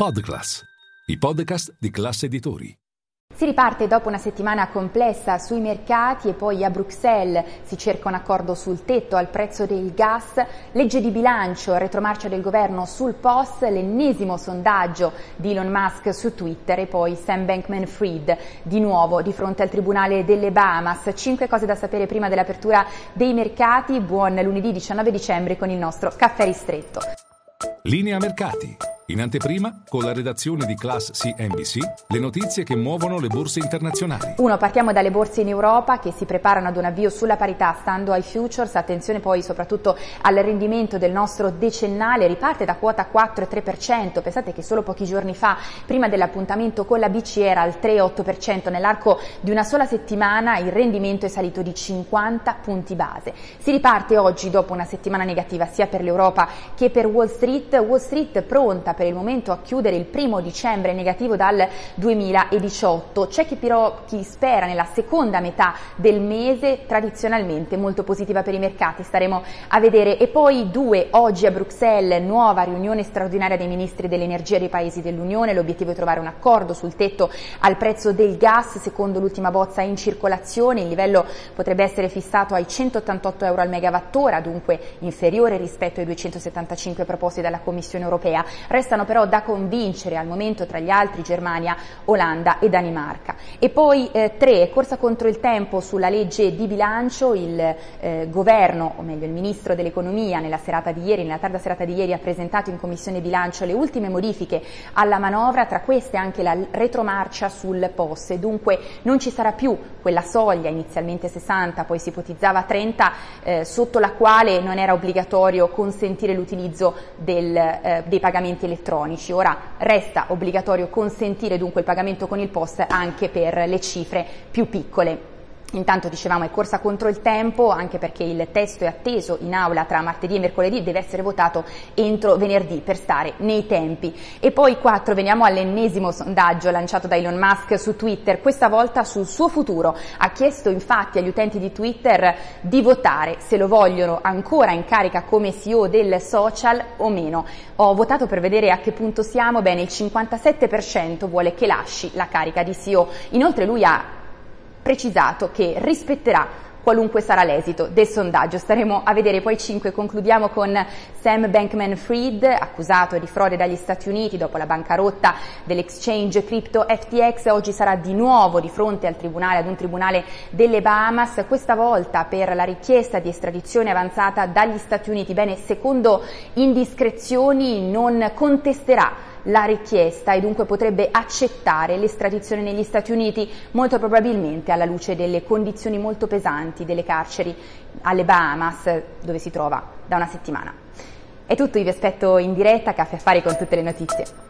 Podclass, i podcast di classe editori. Si riparte dopo una settimana complessa sui mercati e poi a Bruxelles si cerca un accordo sul tetto al prezzo del gas, legge di bilancio, retromarcia del governo sul post, l'ennesimo sondaggio di Elon Musk su Twitter e poi Sam Bankman-Fried di nuovo di fronte al Tribunale delle Bahamas. Cinque cose da sapere prima dell'apertura dei mercati. Buon lunedì 19 dicembre con il nostro caffè ristretto. Linea mercati. In anteprima, con la redazione di Class CNBC, le notizie che muovono le borse internazionali. Uno, partiamo dalle borse in Europa che si preparano ad un avvio sulla parità stando ai futures. Attenzione poi soprattutto al rendimento del nostro decennale, riparte da quota 4,3%. Pensate che solo pochi giorni fa, prima dell'appuntamento con la BCE, era al 3,8%. Nell'arco di una sola settimana il rendimento è salito di 50 punti base. Si riparte oggi dopo una settimana negativa sia per l'Europa che per Wall Street. Wall Street pronta per il momento a chiudere il primo dicembre negativo dal 2018. C'è chi però chi spera nella seconda metà del mese tradizionalmente molto positiva per i mercati, staremo a vedere. E poi due, oggi a Bruxelles, nuova riunione straordinaria dei ministri dell'energia dei paesi dell'Unione, l'obiettivo è trovare un accordo sul tetto al prezzo del gas, secondo l'ultima bozza in circolazione, il livello potrebbe essere fissato ai 188 euro al megawattora, dunque inferiore rispetto ai 275 proposti dalla Commissione europea. Resta Restano però da convincere al momento tra gli altri Germania, Olanda e Danimarca. E poi eh, tre, corsa contro il tempo sulla legge di bilancio, il eh, governo, o meglio il ministro dell'economia nella serata di ieri, nella tarda serata di ieri ha presentato in commissione bilancio le ultime modifiche alla manovra, tra queste anche la retromarcia sul POS dunque non ci sarà più quella soglia, inizialmente 60, poi si ipotizzava 30, eh, sotto la quale non era obbligatorio consentire l'utilizzo del, eh, dei pagamenti elettronici elettronici. Ora resta obbligatorio consentire dunque il pagamento con il POS anche per le cifre più piccole. Intanto dicevamo è corsa contro il tempo anche perché il testo è atteso in aula tra martedì e mercoledì, deve essere votato entro venerdì per stare nei tempi. E poi quattro, veniamo all'ennesimo sondaggio lanciato da Elon Musk su Twitter, questa volta sul suo futuro. Ha chiesto infatti agli utenti di Twitter di votare se lo vogliono ancora in carica come CEO del social o meno. Ho votato per vedere a che punto siamo, bene il 57% vuole che lasci la carica di CEO. Inoltre lui ha precisato che rispetterà qualunque sarà l'esito del sondaggio. Staremo a vedere poi 5. Concludiamo con Sam Bankman-Fried, accusato di frode dagli Stati Uniti dopo la bancarotta dell'exchange crypto FTX. Oggi sarà di nuovo di fronte al tribunale, ad un tribunale delle Bahamas, questa volta per la richiesta di estradizione avanzata dagli Stati Uniti. Bene, secondo indiscrezioni non contesterà la richiesta e dunque potrebbe accettare l'estradizione negli Stati Uniti, molto probabilmente alla luce delle condizioni molto pesanti delle carceri alle Bahamas, dove si trova da una settimana. È tutto, io vi aspetto in diretta, caffè affari con tutte le notizie.